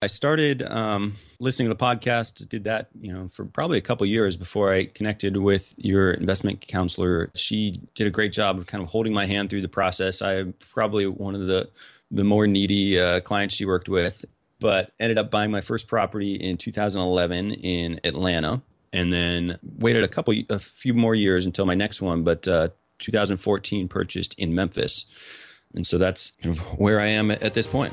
I started um, listening to the podcast, did that, you know, for probably a couple years before I connected with your investment counselor. She did a great job of kind of holding my hand through the process. I'm probably one of the the more needy uh, clients she worked with, but ended up buying my first property in 2011 in Atlanta, and then waited a couple, a few more years until my next one. But uh, 2014 purchased in Memphis, and so that's kind of where I am at, at this point.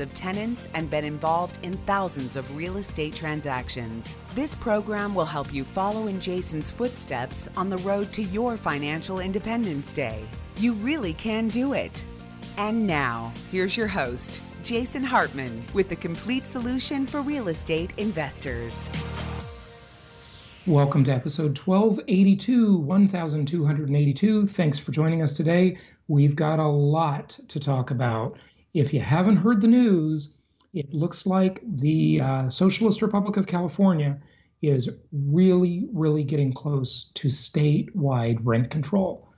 of of tenants and been involved in thousands of real estate transactions. This program will help you follow in Jason's footsteps on the road to your financial independence day. You really can do it. And now, here's your host, Jason Hartman, with the complete solution for real estate investors. Welcome to episode 1282, 1282. Thanks for joining us today. We've got a lot to talk about. If you haven't heard the news, it looks like the uh, Socialist Republic of California is really, really getting close to statewide rent control.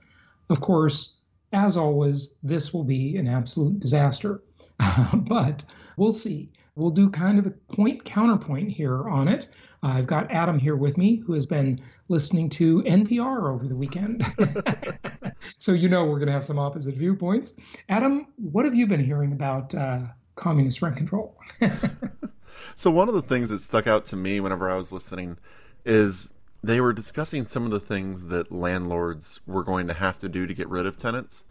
Of course, as always, this will be an absolute disaster, but we'll see. We'll do kind of a point counterpoint here on it. I've got Adam here with me, who has been listening to NPR over the weekend. so you know we're going to have some opposite viewpoints. Adam, what have you been hearing about uh, communist rent control? so one of the things that stuck out to me whenever I was listening is they were discussing some of the things that landlords were going to have to do to get rid of tenants,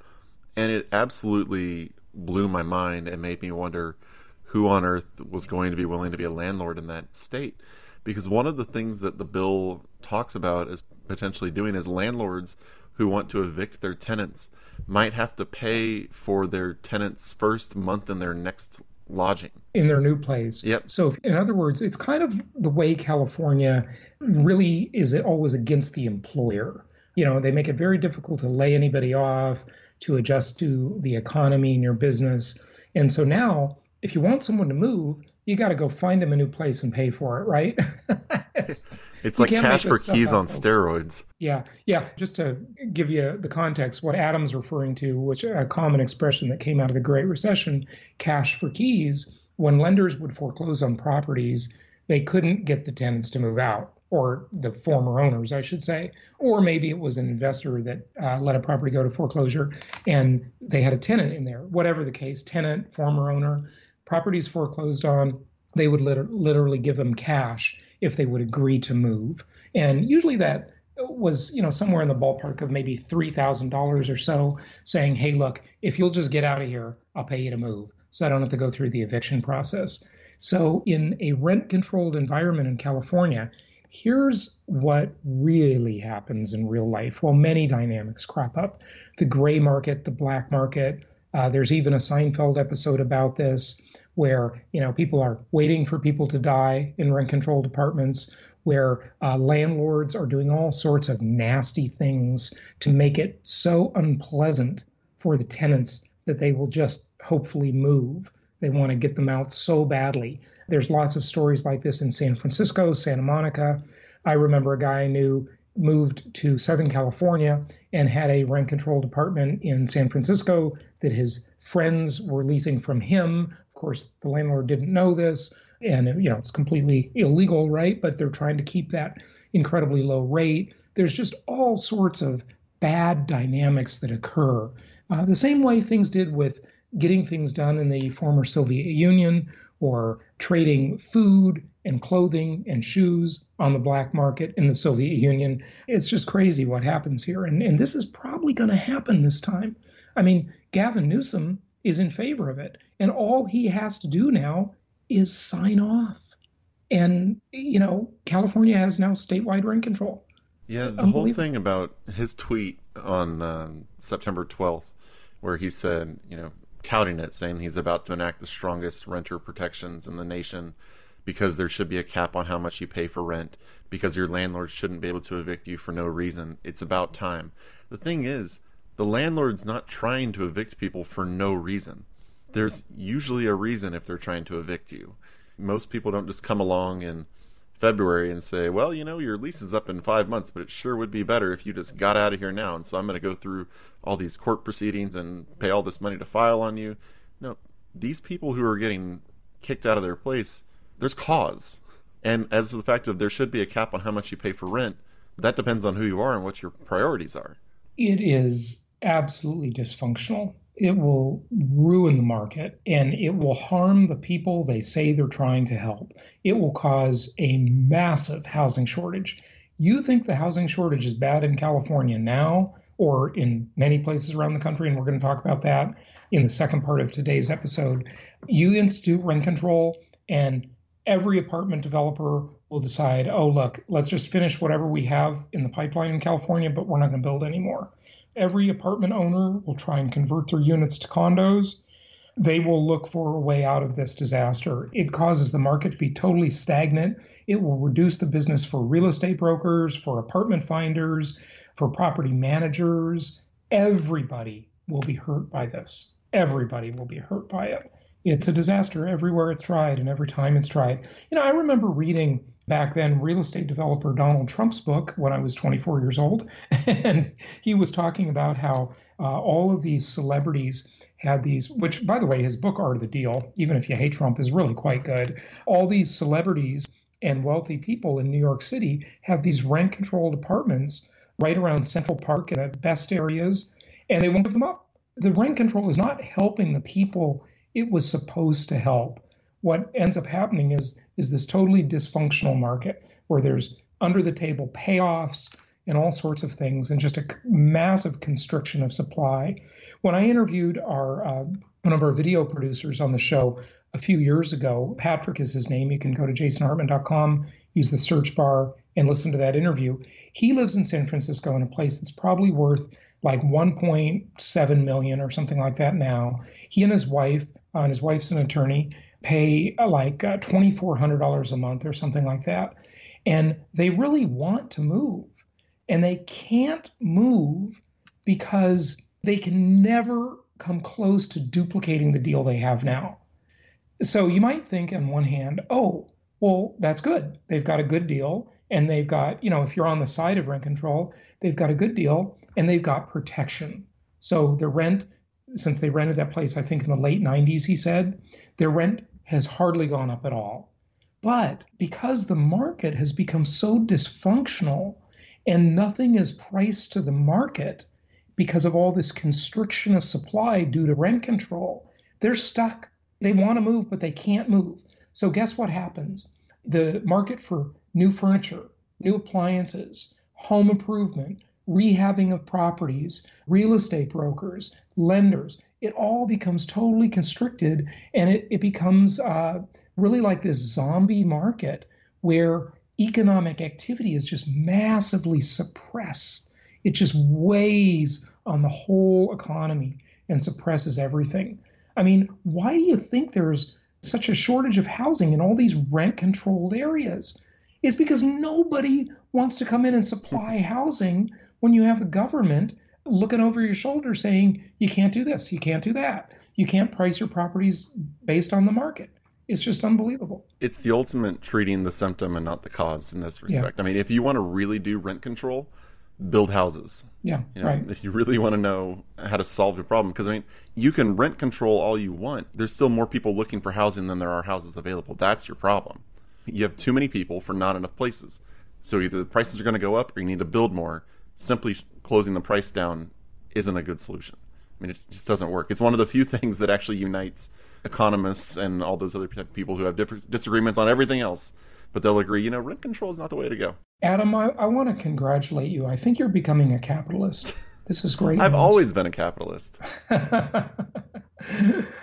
and it absolutely blew my mind and made me wonder who on earth was going to be willing to be a landlord in that state because one of the things that the bill talks about as potentially doing is landlords who want to evict their tenants might have to pay for their tenants' first month in their next lodging in their new place. Yep. So in other words, it's kind of the way California really is always against the employer. You know, they make it very difficult to lay anybody off, to adjust to the economy in your business. And so now, if you want someone to move, you got to go find them a new place and pay for it, right? it's, it's like cash for keys on folks. steroids. Yeah, yeah. Just to give you the context, what Adam's referring to, which a common expression that came out of the Great Recession, cash for keys. When lenders would foreclose on properties, they couldn't get the tenants to move out, or the former owners, I should say, or maybe it was an investor that uh, let a property go to foreclosure and they had a tenant in there. Whatever the case, tenant, former owner properties foreclosed on, they would liter- literally give them cash if they would agree to move. And usually that was, you know, somewhere in the ballpark of maybe $3,000 or so, saying, hey, look, if you'll just get out of here, I'll pay you to move. So I don't have to go through the eviction process. So in a rent controlled environment in California, here's what really happens in real life. Well, many dynamics crop up the gray market, the black market. Uh, there's even a Seinfeld episode about this where you know people are waiting for people to die in rent control departments where uh, landlords are doing all sorts of nasty things to make it so unpleasant for the tenants that they will just hopefully move. They want to get them out so badly. There's lots of stories like this in San Francisco, Santa Monica. I remember a guy I knew moved to Southern California and had a rent control department in San Francisco that his friends were leasing from him Of course, the landlord didn't know this, and you know it's completely illegal, right? But they're trying to keep that incredibly low rate. There's just all sorts of bad dynamics that occur. Uh, the same way things did with getting things done in the former Soviet Union or trading food and clothing and shoes on the black market in the Soviet Union. It's just crazy what happens here. And, and this is probably going to happen this time. I mean, Gavin Newsom is in favor of it. And all he has to do now is sign off. And, you know, California has now statewide rent control. Yeah, the whole thing about his tweet on um, September 12th, where he said, you know, touting it, saying he's about to enact the strongest renter protections in the nation because there should be a cap on how much you pay for rent, because your landlord shouldn't be able to evict you for no reason. It's about time. The thing is, the landlord's not trying to evict people for no reason. There's usually a reason if they're trying to evict you. Most people don't just come along in February and say, well, you know, your lease is up in five months, but it sure would be better if you just got out of here now. And so I'm going to go through all these court proceedings and pay all this money to file on you. No, these people who are getting kicked out of their place, there's cause. And as for the fact of there should be a cap on how much you pay for rent, that depends on who you are and what your priorities are. It is absolutely dysfunctional. It will ruin the market and it will harm the people they say they're trying to help. It will cause a massive housing shortage. You think the housing shortage is bad in California now or in many places around the country, and we're going to talk about that in the second part of today's episode. You institute rent control, and every apartment developer will decide, oh, look, let's just finish whatever we have in the pipeline in California, but we're not going to build anymore. Every apartment owner will try and convert their units to condos. They will look for a way out of this disaster. It causes the market to be totally stagnant. It will reduce the business for real estate brokers, for apartment finders, for property managers. Everybody will be hurt by this. Everybody will be hurt by it. It's a disaster everywhere it's tried and every time it's tried. You know, I remember reading back then real estate developer Donald Trump's book when I was 24 years old. And he was talking about how uh, all of these celebrities had these, which, by the way, his book Art of the Deal, even if you hate Trump, is really quite good. All these celebrities and wealthy people in New York City have these rent controlled apartments right around Central Park in the best areas, and they won't give them up. The rent control is not helping the people it was supposed to help what ends up happening is is this totally dysfunctional market where there's under the table payoffs and all sorts of things and just a massive constriction of supply. When I interviewed our uh, one of our video producers on the show a few years ago, Patrick is his name. You can go to jasonhartman.com, use the search bar, and listen to that interview. He lives in San Francisco in a place that's probably worth like 1.7 million or something like that now. He and his wife, and his wife's an attorney, pay uh, like uh, $2,400 a month or something like that. And they really want to move. And they can't move because they can never come close to duplicating the deal they have now. So you might think, on one hand, oh, well, that's good. They've got a good deal. And they've got, you know, if you're on the side of rent control, they've got a good deal and they've got protection. So the rent, since they rented that place, I think in the late 90s, he said, their rent has hardly gone up at all. But because the market has become so dysfunctional and nothing is priced to the market because of all this constriction of supply due to rent control, they're stuck. They want to move, but they can't move. So, guess what happens? The market for new furniture, new appliances, home improvement, rehabbing of properties, real estate brokers, lenders, it all becomes totally constricted and it, it becomes uh, really like this zombie market where economic activity is just massively suppressed. It just weighs on the whole economy and suppresses everything. I mean, why do you think there's such a shortage of housing in all these rent controlled areas? It's because nobody wants to come in and supply housing when you have the government looking over your shoulder saying, you can't do this, you can't do that. You can't price your properties based on the market. It's just unbelievable. It's the ultimate treating the symptom and not the cause in this respect. Yeah. I mean, if you want to really do rent control, build houses. Yeah, you know, right. If you really want to know how to solve your problem, because I mean, you can rent control all you want. There's still more people looking for housing than there are houses available. That's your problem. You have too many people for not enough places. So either the prices are going to go up or you need to build more. Simply closing the price down isn't a good solution. I mean, it just doesn't work. It's one of the few things that actually unites economists and all those other people who have different disagreements on everything else. But they'll agree, you know, rent control is not the way to go. Adam, I, I want to congratulate you. I think you're becoming a capitalist. This is great. I've news. always been a capitalist.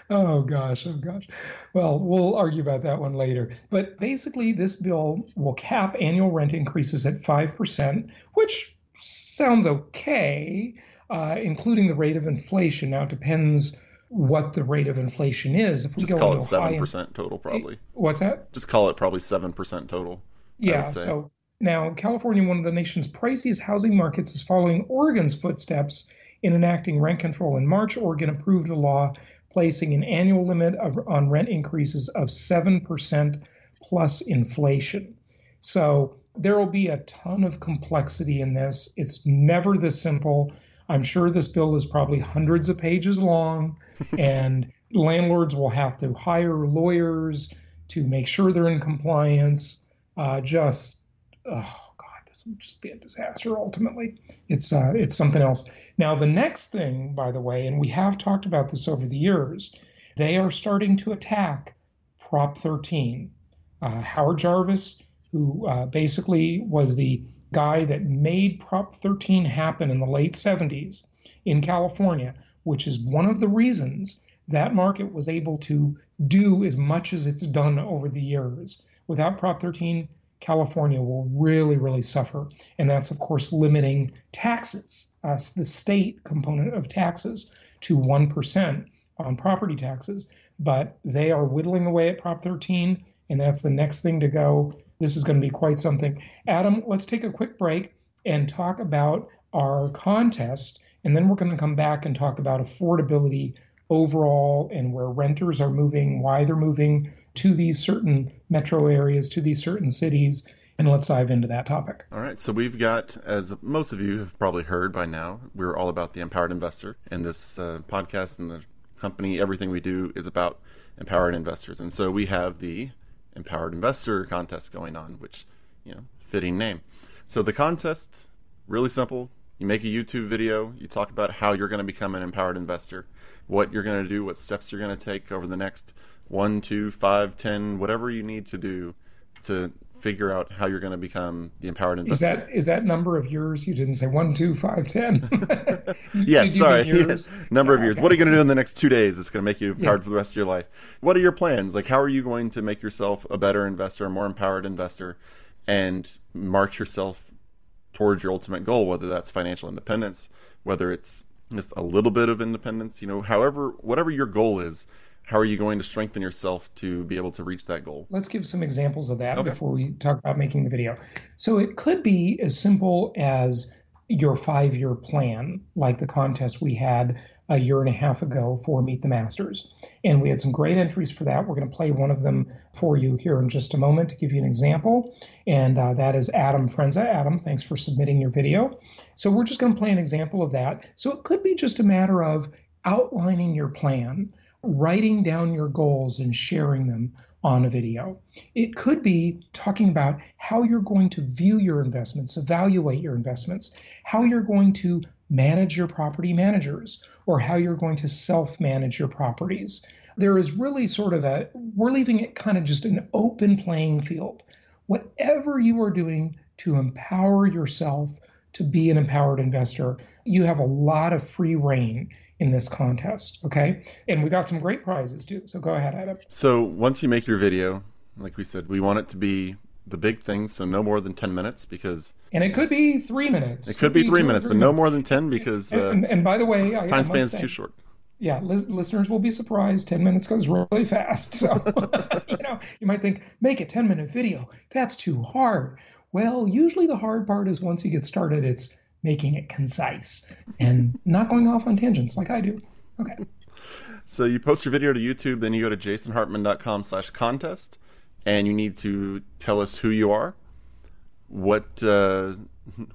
oh gosh, oh gosh. Well, we'll argue about that one later. But basically, this bill will cap annual rent increases at 5%, which sounds okay, uh, including the rate of inflation. Now, it depends what the rate of inflation is. If we just go call it seven percent total, probably. What's that? Just call it probably seven percent total. Yeah. So now California, one of the nation's priciest housing markets, is following Oregon's footsteps in enacting rent control. In March, Oregon approved a law placing an annual limit of, on rent increases of seven percent plus inflation. So there will be a ton of complexity in this. It's never this simple. I'm sure this bill is probably hundreds of pages long, and landlords will have to hire lawyers to make sure they're in compliance. Uh, just, oh God, this will just be a disaster ultimately. It's, uh, it's something else. Now, the next thing, by the way, and we have talked about this over the years, they are starting to attack Prop 13. Uh, Howard Jarvis, who uh, basically was the guy that made Prop 13 happen in the late 70s in California, which is one of the reasons that market was able to do as much as it's done over the years. Without Prop 13, California will really, really suffer. And that's, of course, limiting taxes, uh, the state component of taxes, to 1% on property taxes. But they are whittling away at Prop 13, and that's the next thing to go. This is going to be quite something. Adam, let's take a quick break and talk about our contest, and then we're going to come back and talk about affordability overall and where renters are moving, why they're moving to these certain metro areas, to these certain cities. And let's dive into that topic. All right. So, we've got, as most of you have probably heard by now, we're all about the empowered investor. And this uh, podcast and the company, everything we do is about empowered investors. And so, we have the empowered investor contest going on, which, you know, fitting name. So the contest, really simple. You make a YouTube video, you talk about how you're going to become an empowered investor, what you're going to do, what steps you're going to take over the next one, two, five, ten, whatever you need to do to figure out how you're going to become the empowered investor. Is that is that number of years? You didn't say one, two, five, ten. yes, sorry. number of years. What are you going to do in the next two days? That's going to make you empowered yeah. for the rest of your life. What are your plans? Like, how are you going to make yourself a better investor, a more empowered investor, and march yourself towards your ultimate goal? Whether that's financial independence, whether it's just a little bit of independence, you know, however, whatever your goal is how are you going to strengthen yourself to be able to reach that goal? Let's give some examples of that okay. before we talk about making the video. So it could be as simple as your five year plan, like the contest we had a year and a half ago for Meet the Masters. And we had some great entries for that. We're going to play one of them for you here in just a moment to give you an example. And uh, that is Adam Frenza. Adam, thanks for submitting your video. So we're just going to play an example of that. So it could be just a matter of outlining your plan writing down your goals and sharing them on a video. It could be talking about how you're going to view your investments, evaluate your investments, how you're going to manage your property managers, or how you're going to self manage your properties. There is really sort of a, we're leaving it kind of just an open playing field. Whatever you are doing to empower yourself to be an empowered investor, you have a lot of free reign in this contest. Okay. And we got some great prizes too. So go ahead, Adam. So once you make your video, like we said, we want it to be the big thing, so no more than 10 minutes because. And it could be three minutes. It could, could be, be three minutes, three but minutes. no more than 10 because. Uh, and, and, and, by the way, I, time span is too short. Yeah, li- listeners will be surprised. 10 minutes goes really fast. So, you know, you might think, make a 10 minute video. That's too hard. Well, usually the hard part is once you get started, it's making it concise and not going off on tangents like I do. Okay. So you post your video to YouTube, then you go to jasonhartman.com slash contest, and you need to tell us who you are, what, uh,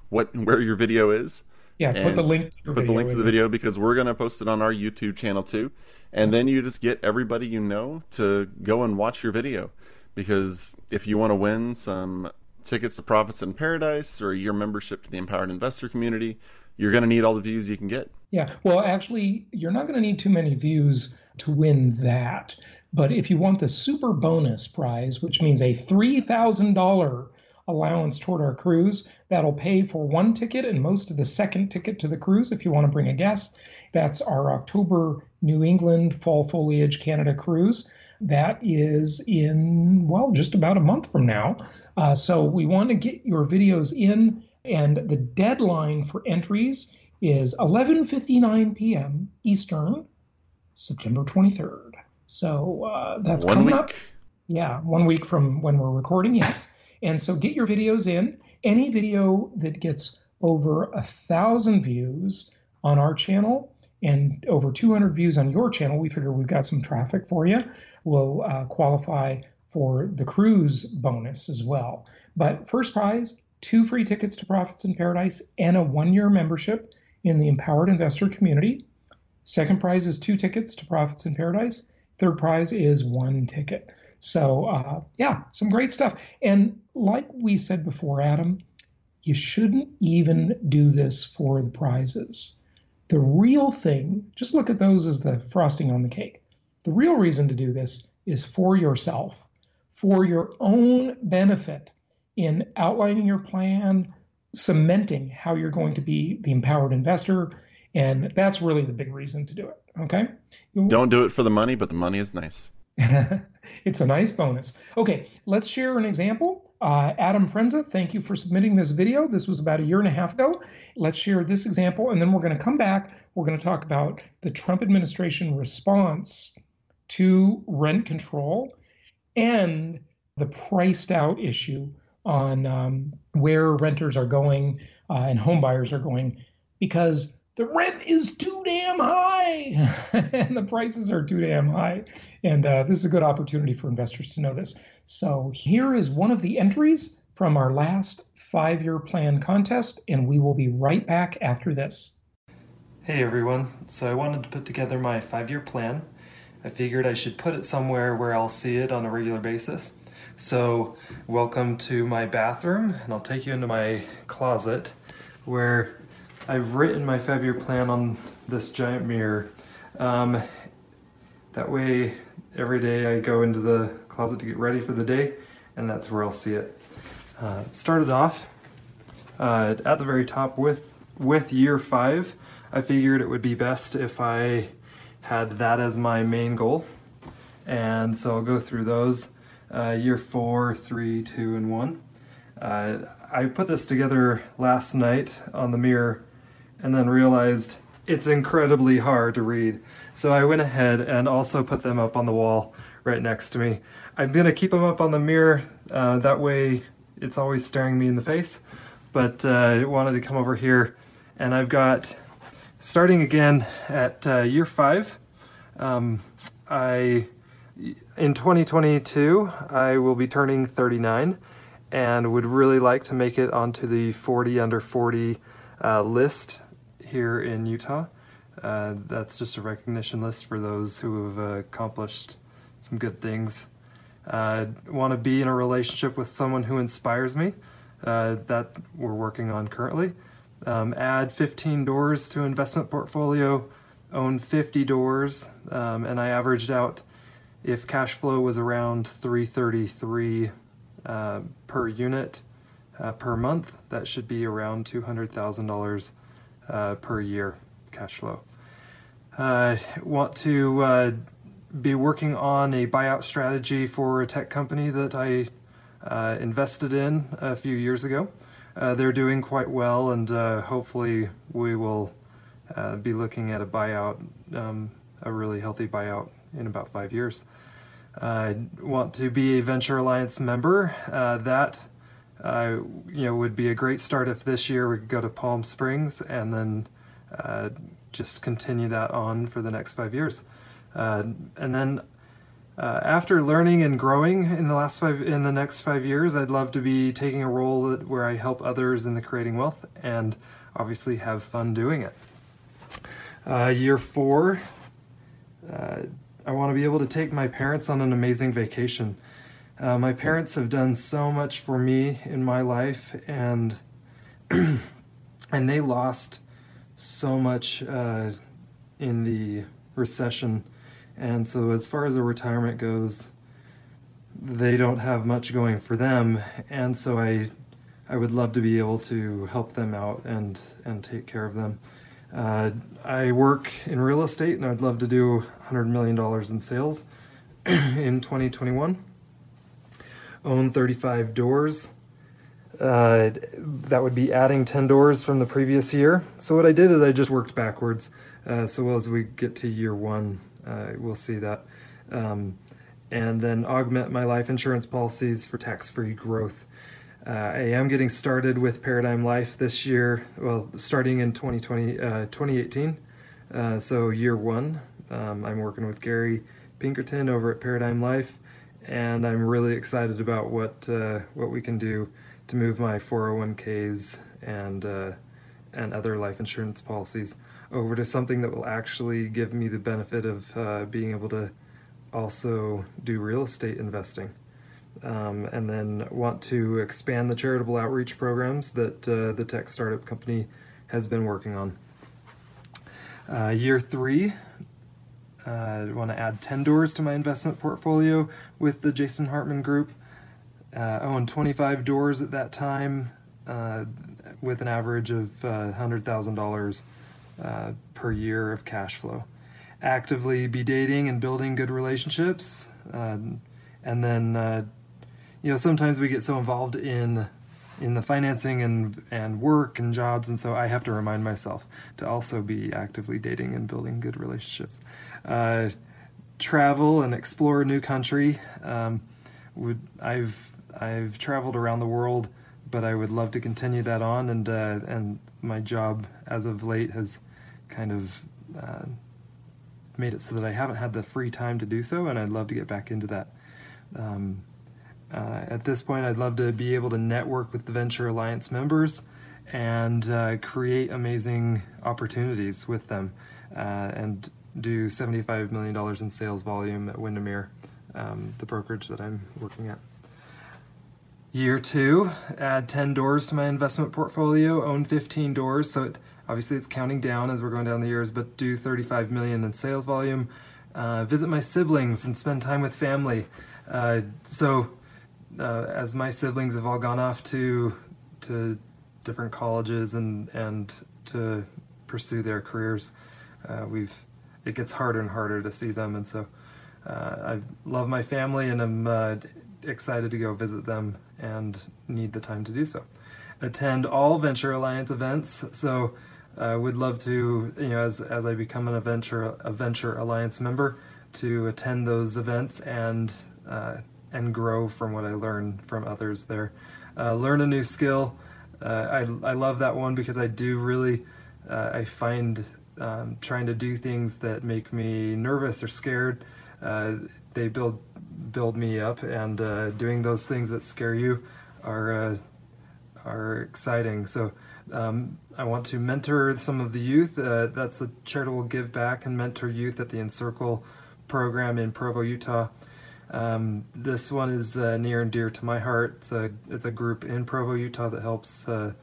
what, where your video is. Yeah, put the link. To put the link to the video because we're going to post it on our YouTube channel too, and then you just get everybody you know to go and watch your video, because if you want to win some tickets to Profits in Paradise or your membership to the Empowered Investor Community, you're going to need all the views you can get. Yeah. Well, actually, you're not going to need too many views to win that. But if you want the super bonus prize, which means a $3,000 allowance toward our cruise, that'll pay for one ticket and most of the second ticket to the cruise if you want to bring a guest. That's our October New England Fall Foliage Canada cruise that is in, well, just about a month from now. Uh, so we want to get your videos in, and the deadline for entries is 11:59 p.m. Eastern September 23rd. So uh, that's one coming week. up. Yeah, one week from when we're recording, yes. And so get your videos in. Any video that gets over a thousand views on our channel and over 200 views on your channel, we figure we've got some traffic for you, will uh, qualify for the cruise bonus as well. But first prize, two free tickets to Profits in Paradise and a one year membership in the Empowered Investor community. Second prize is two tickets to Profits in Paradise. Third prize is one ticket. So, uh, yeah, some great stuff. And like we said before, Adam, you shouldn't even do this for the prizes. The real thing, just look at those as the frosting on the cake. The real reason to do this is for yourself, for your own benefit in outlining your plan, cementing how you're going to be the empowered investor. And that's really the big reason to do it. Okay. Don't do it for the money, but the money is nice. it's a nice bonus. Okay, let's share an example. Uh, Adam Frenza, thank you for submitting this video. This was about a year and a half ago. Let's share this example, and then we're going to come back. We're going to talk about the Trump administration response to rent control and the priced out issue on um, where renters are going uh, and homebuyers are going because the rent is too damn high and the prices are too damn high. And uh, this is a good opportunity for investors to know this. So here is one of the entries from our last five year plan contest, and we will be right back after this. Hey everyone, so I wanted to put together my five year plan. I figured I should put it somewhere where I'll see it on a regular basis. So, welcome to my bathroom, and I'll take you into my closet where I've written my five year plan on this giant mirror. Um, that way, every day I go into the closet to get ready for the day, and that's where I'll see it. Uh, started off uh, at the very top with with year five. I figured it would be best if I had that as my main goal, and so I'll go through those. Uh, year four, three, two, and one. Uh, I put this together last night on the mirror and then realized it's incredibly hard to read. So I went ahead and also put them up on the wall right next to me. I'm to keep them up on the mirror, uh, that way it's always staring me in the face. But uh, I wanted to come over here and I've got, starting again at uh, year five, um, I, in 2022, I will be turning 39 and would really like to make it onto the 40 under 40 uh, list here in Utah. Uh, that's just a recognition list for those who have uh, accomplished some good things. Uh, Want to be in a relationship with someone who inspires me. Uh, that we're working on currently. Um, add 15 doors to investment portfolio. Own 50 doors, um, and I averaged out if cash flow was around 333 uh, per unit uh, per month. That should be around $200,000 uh, per year cash flow. Uh, want to uh, be working on a buyout strategy for a tech company that I uh, invested in a few years ago. Uh, they're doing quite well, and uh, hopefully, we will be looking at a buyout, um, a really healthy buyout, in about five years. I want to be a Venture Alliance member. that uh, you know, would be a great start if this year we could go to Palm Springs and then uh, just continue that on for the next five years. Uh, and then uh, after learning and growing in the last five, in the next five years, I'd love to be taking a role that, where I help others in the creating wealth and obviously have fun doing it. Uh, year four, uh, I want to be able to take my parents on an amazing vacation. Uh, my parents have done so much for me in my life, and and they lost so much uh, in the recession, and so as far as a retirement goes, they don't have much going for them, and so I I would love to be able to help them out and and take care of them. Uh, I work in real estate, and I'd love to do 100 million dollars in sales in 2021 own 35 doors. Uh, that would be adding 10 doors from the previous year. So what I did is I just worked backwards. Uh, so as we get to year one, we'll see that. Um, and then augment my life insurance policies for tax free growth. Uh, I am getting started with Paradigm Life this year, well, starting in 2020, uh, 2018. Uh, so, year one, um, I'm working with Gary Pinkerton over at Paradigm Life, and I'm really excited about what uh, what we can do to move my 401ks and uh, and other life insurance policies over to something that will actually give me the benefit of uh, being able to also do real estate investing. Um, and then want to expand the charitable outreach programs that uh, the tech startup company has been working on. Uh, year three, uh, I want to add 10 doors to my investment portfolio with the Jason Hartman Group. Uh, owned 25 doors at that time uh, with an average of $100,000 uh, per year of cash flow. Actively be dating and building good relationships. Uh, and then, uh, you know, sometimes we get so involved in in the financing and and work and jobs and so I have to remind myself to also be actively dating and building good relationships. Uh, travel and explore a new country. Um, would I've I've traveled around the world, but I would love to continue that on and uh, and my job as of late has kind of uh, made it so that I haven't had the free time to do so, and I'd love to get back into that. Um, uh, at this point, I'd love to be able to network with the Venture Alliance members and uh, create amazing opportunities with them uh, and do $75 million in sales volume at Windermere, um, the brokerage that I'm working at. Year two, add 10 doors to my investment portfolio, own 15 doors. So it, obviously it's counting down as we're going down the years, but do 35 million in sales volume. Uh, visit my siblings and spend time with family. Uh, so uh, as my siblings have all gone off to to different colleges and and to pursue their careers, uh, we've it gets harder and harder to see them, and so uh, I love my family and I'm uh, excited to go visit them and need the time to do so. Attend all Venture Alliance events. So I would love to, you know, as as I become an Venture a Venture Alliance member, to attend those events and uh, and grow from what I learn from others there. Uh, learn a new skill. Uh, I, I love that one because I do really, uh, I find um, trying to do things that make me nervous or scared, uh, they build build me up, and uh, doing those things that scare you are are exciting. So um, I want to mentor some of the youth. Uh, that's a charitable give back and mentor youth at the Encircle program in Provo, Utah. Um, this one is uh, near and dear to my heart. It's a, it's a group in Provo, Utah that helps uh,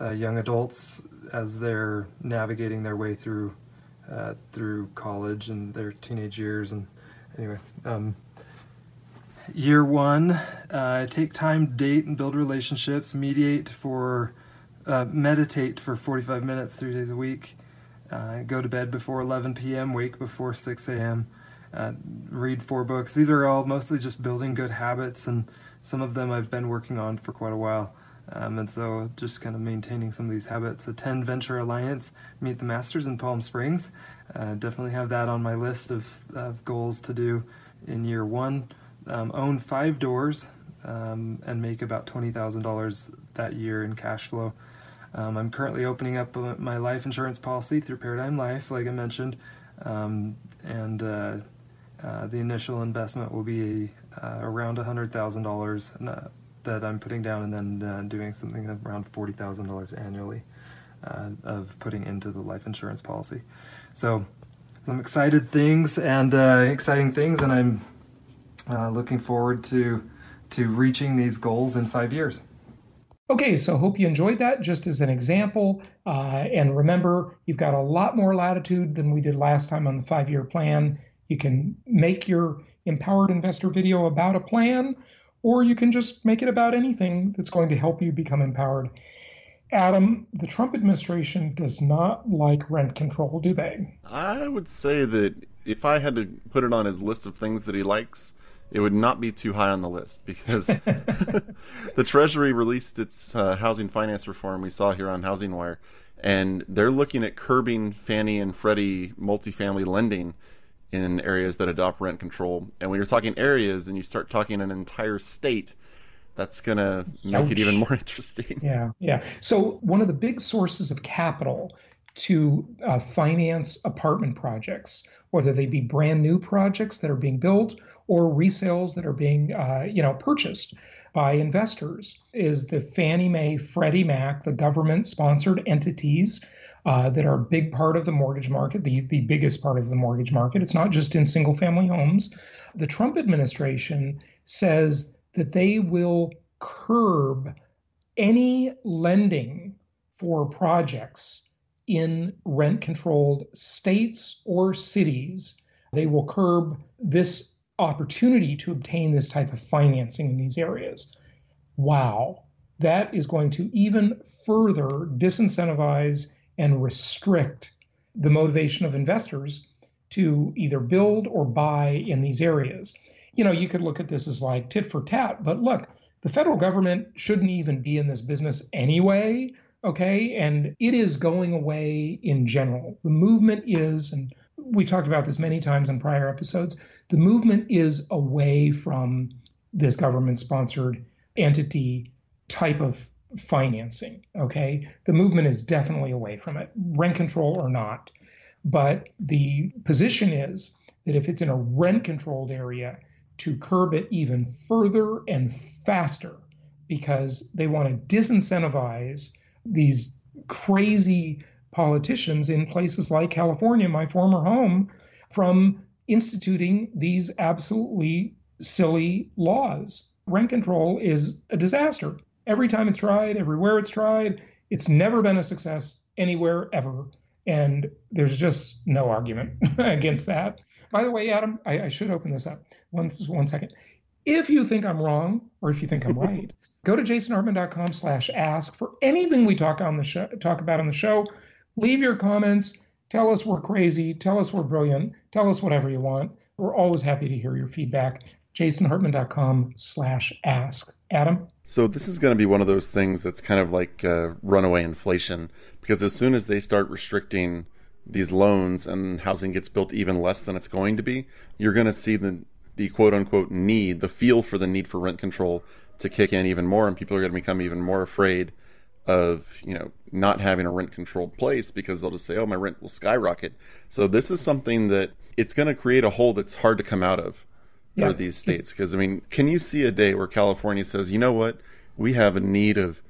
uh young adults as they're navigating their way through uh, through college and their teenage years. And anyway, um, year one, uh, take time, date, and build relationships. Mediate for meditate for 45 minutes, three days a week. go to bed before 11 p.m. Wake before 6 a.m uh, read four books. These are all mostly just building good habits, and some of them I've been working on for quite a while. Um, and so just kind of maintaining some of these habits. Attend Venture Alliance, meet the masters in Palm Springs. Uh, definitely have that on my list of, of goals to do in year one. Um, own five doors um, and make about $20,000 that year in cash flow. Um, I'm currently opening up my life insurance policy through Paradigm Life, like I mentioned, um, and uh, uh, the initial investment will be uh, around $100,000 uh, that I'm putting down and then uh, doing something around $40,000 annually uh, of putting into the life insurance policy. So some excited things and exciting things and I'm looking forward to to reaching these goals in five years. Okay, so hope you enjoyed that just as an example. Uh, and remember, you've got a lot more latitude than we did last time on the five year plan. You can make your empowered investor video about a plan, or you can just make it about anything that's going to help you become empowered. Adam, the Trump administration does not like rent control, do they? I would say that if I had to put it on his list of things that he likes, it would not be too high on the list because the Treasury released its uh, housing finance reform we saw here on Housing Wire, and they're looking at curbing Fannie and Freddie multifamily lending in areas that adopt rent control. And when you're talking areas and you start talking an entire state, that's going to make it even more interesting. Yeah, yeah. So, one of the big sources of capital to uh, finance apartment projects, whether they be brand new projects that are being built or resales that are being, uh, you know, purchased by investors, is the Fannie Mae, Freddie Mac, the government-sponsored entities uh, that are a big part of the mortgage market, the, the biggest part of the mortgage market. It's not just in single family homes. The Trump administration says that they will curb any lending for projects in rent controlled states or cities. They will curb this opportunity to obtain this type of financing in these areas. Wow, that is going to even further disincentivize and restrict the motivation of investors to either build or buy in these areas. You know, you could look at this as like tit for tat, but look, the federal government shouldn't even be in this business anyway, okay? And it is going away in general. The movement is, and we talked about this many times in prior episodes, the movement is away from this government sponsored entity type of financing. Okay. The movement is definitely away from it, rent control or not. But the position is that if it's in a rent controlled area, to curb it even further and faster because they want to disincentivize these crazy politicians in places like California, my former home, from instituting these absolutely silly laws. Rent control is a disaster every time it's tried, everywhere it's tried, it's never been a success anywhere ever. And there's just no argument against that. By the way, Adam, I, I should open this up. One, one second. If you think I'm wrong or if you think I'm right, go to jasonhartman.com slash ask for anything we talk on the show talk about on the show. Leave your comments. Tell us we're crazy. Tell us we're brilliant. Tell us whatever you want. We're always happy to hear your feedback. jasonhartman.com slash ask. Adam? So this is going to be one of those things that's kind of like uh, runaway inflation because as soon as they start restricting these loans and housing gets built even less than it's going to be, you're going to see the the quote unquote need, the feel for the need for rent control to kick in even more, and people are going to become even more afraid of you know not having a rent controlled place because they'll just say, oh, my rent will skyrocket. So this is something that it's going to create a hole that's hard to come out of for yeah. these states. Because I mean, can you see a day where California says, you know what, we have a need of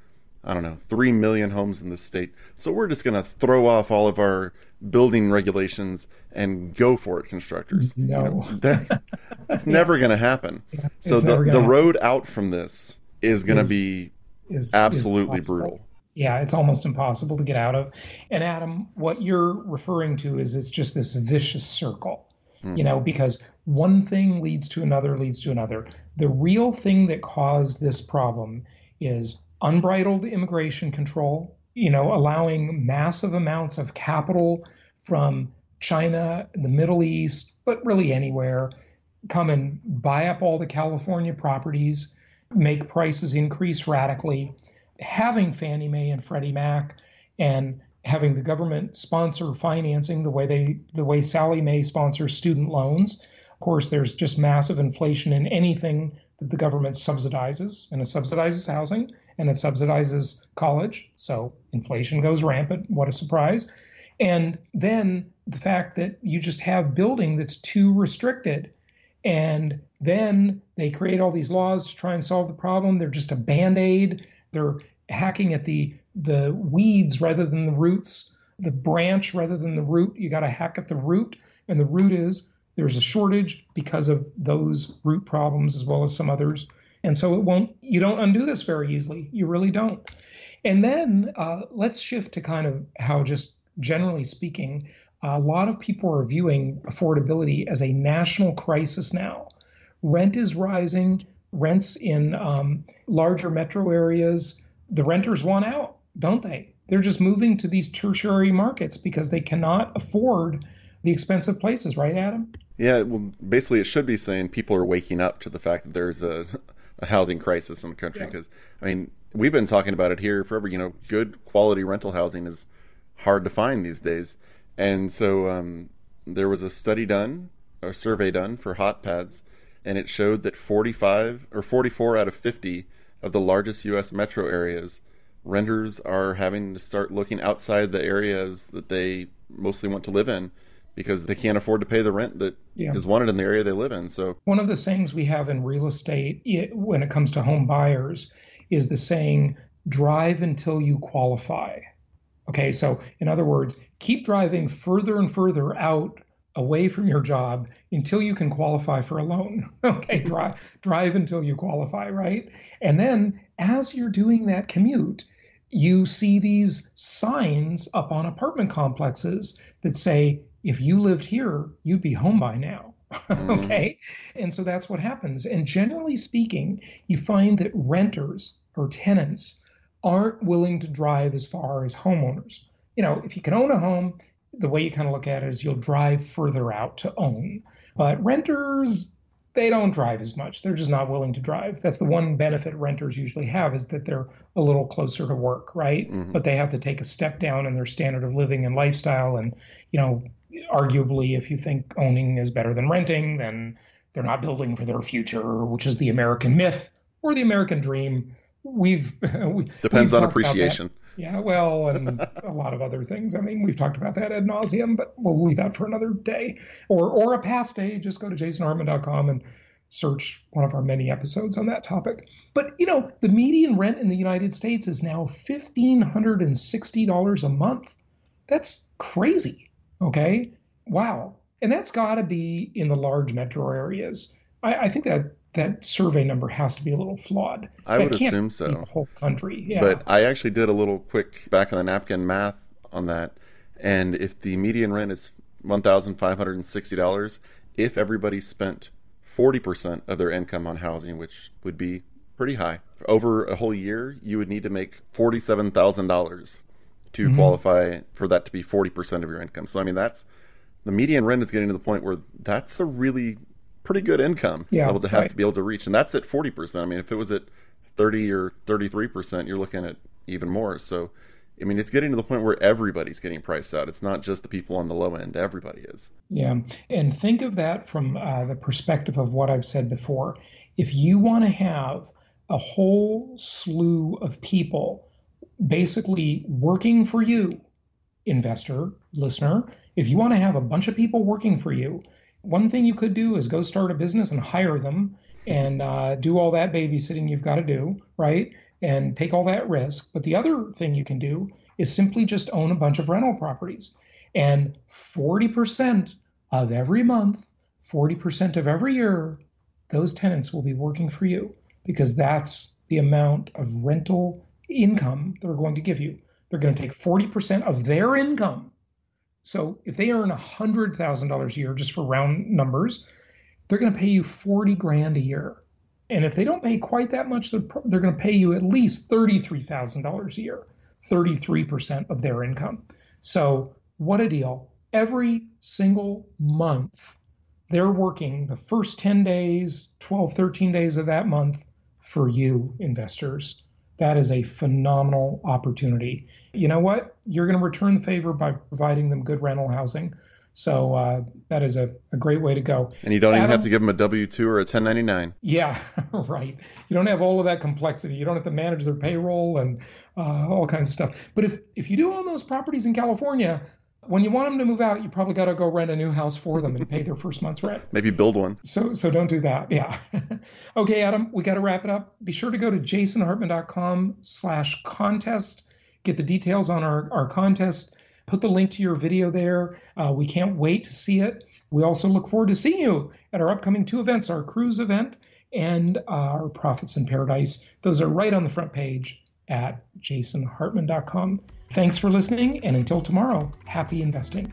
I don't know, 3 million homes in the state. So we're just going to throw off all of our building regulations and go for it, constructors. No. You know, that, that's yeah. never going to happen. Yeah. So the, the road out from this is going to be is, absolutely is brutal. Yeah, it's almost impossible to get out of. And Adam, what you're referring to is it's just this vicious circle mm-hmm. you know, because one thing leads to another, leads to another. The real thing that caused this problem is unbridled immigration control, you know, allowing massive amounts of capital from China, the Middle East, but really anywhere, come and buy up all the California properties, make prices increase radically. Having Fannie Mae and Freddie Mac and having the government sponsor financing the way they the way Sallie Mae sponsors student loans. Of course, there's just massive inflation in anything that the government subsidizes, and it subsidizes housing and it subsidizes college. So inflation goes rampant. What a surprise. And then the fact that you just have building that's too restricted. And then they create all these laws to try and solve the problem. They're just a band aid. They're hacking at the the weeds rather than the roots, the branch rather than the root. You got to hack at the root, and the root is there's a shortage because of those root problems as well as some others. And so it won't. You don't undo this very easily. You really don't. And then uh, let's shift to kind of how, just generally speaking, a lot of people are viewing affordability as a national crisis now. Rent is rising. Rents in um, larger metro areas, the renters want out don't they? They're just moving to these tertiary markets because they cannot afford the expensive places, right, Adam? Yeah, well, basically, it should be saying people are waking up to the fact that there's a, a housing crisis in the country. Because, yeah. I mean, we've been talking about it here forever. You know, good quality rental housing is hard to find these days. And so um, there was a study done a survey done for HotPads, and it showed that 45 or 44 out of 50 of the largest U.S. metro areas, renters are having to start looking outside the areas that they mostly want to live in because they can't afford to pay the rent that yeah. is wanted in the area they live in. So one of the sayings we have in real estate when it comes to home buyers is the saying drive until you qualify. Okay, so in other words, keep driving further and further out away from your job until you can qualify for a loan. Okay, drive drive until you qualify, right? And then as you're doing that commute, you see these signs up on apartment complexes that say, if you lived here, you'd be home by now. Mm-hmm. okay. And so that's what happens. And generally speaking, you find that renters or tenants aren't willing to drive as far as homeowners. You know, if you can own a home, the way you kind of look at it is you'll drive further out to own. But renters, they don't drive as much. They're just not willing to drive. That's the one benefit renters usually have is that they're a little closer to work, right? Mm-hmm. But they have to take a step down in their standard of living and lifestyle. And, you know, arguably, if you think owning is better than renting, then they're not building for their future, which is the American myth or the American dream we've we, depends we've on appreciation. Yeah, well, and a lot of other things. I mean, we've talked about that ad nauseum, but we'll leave that for another day or or a past day. Just go to jasonhartman.com and search one of our many episodes on that topic. But you know, the median rent in the United States is now fifteen hundred and sixty dollars a month. That's crazy. Okay, wow, and that's got to be in the large metro areas. I, I think that that survey number has to be a little flawed. I that would assume so. The whole country, yeah. But I actually did a little quick back on the napkin math on that, and if the median rent is one thousand five hundred and sixty dollars, if everybody spent forty percent of their income on housing, which would be pretty high, over a whole year, you would need to make forty-seven thousand dollars to mm-hmm. qualify for that to be forty percent of your income. So I mean, that's the median rent is getting to the point where that's a really pretty good income yeah, able to have right. to be able to reach, and that's at forty percent. I mean, if it was at thirty or thirty three percent, you're looking at even more. So, I mean, it's getting to the point where everybody's getting priced out. It's not just the people on the low end; everybody is. Yeah, and think of that from uh, the perspective of what I've said before. If you want to have a whole slew of people basically working for you, investor, listener, if you want to have a bunch of people working for you one thing you could do is go start a business and hire them and uh, do all that babysitting you've got to do, right? And take all that risk. But the other thing you can do is simply just own a bunch of rental properties. And 40% of every month, 40% of every year, those tenants will be working for you because that's the amount of rental income they're going to give you. They're going to take 40% of their income so if they earn $100,000 a year, just for round numbers, they're going to pay you 40 grand a year. And if they don't pay quite that much, they're, they're going to pay you at least $33,000 a year, 33% of their income. So what a deal. Every single month, they're working the first 10 days, 12, 13 days of that month for you, investors. That is a phenomenal opportunity you know what? You're going to return the favor by providing them good rental housing. So uh, that is a, a great way to go. And you don't Adam, even have to give them a W 2 or a 1099. Yeah, right. You don't have all of that complexity. You don't have to manage their payroll and uh, all kinds of stuff. But if, if you do own those properties in California, when you want them to move out, you probably got to go rent a new house for them and pay their first month's rent. Maybe build one. So so don't do that. Yeah. okay, Adam, we got to wrap it up. Be sure to go to jasonhartman.com slash contest get the details on our, our contest, put the link to your video there. Uh, we can't wait to see it. We also look forward to seeing you at our upcoming two events our cruise event and our Profits in Paradise. Those are right on the front page at jasonhartman.com. Thanks for listening, and until tomorrow, happy investing.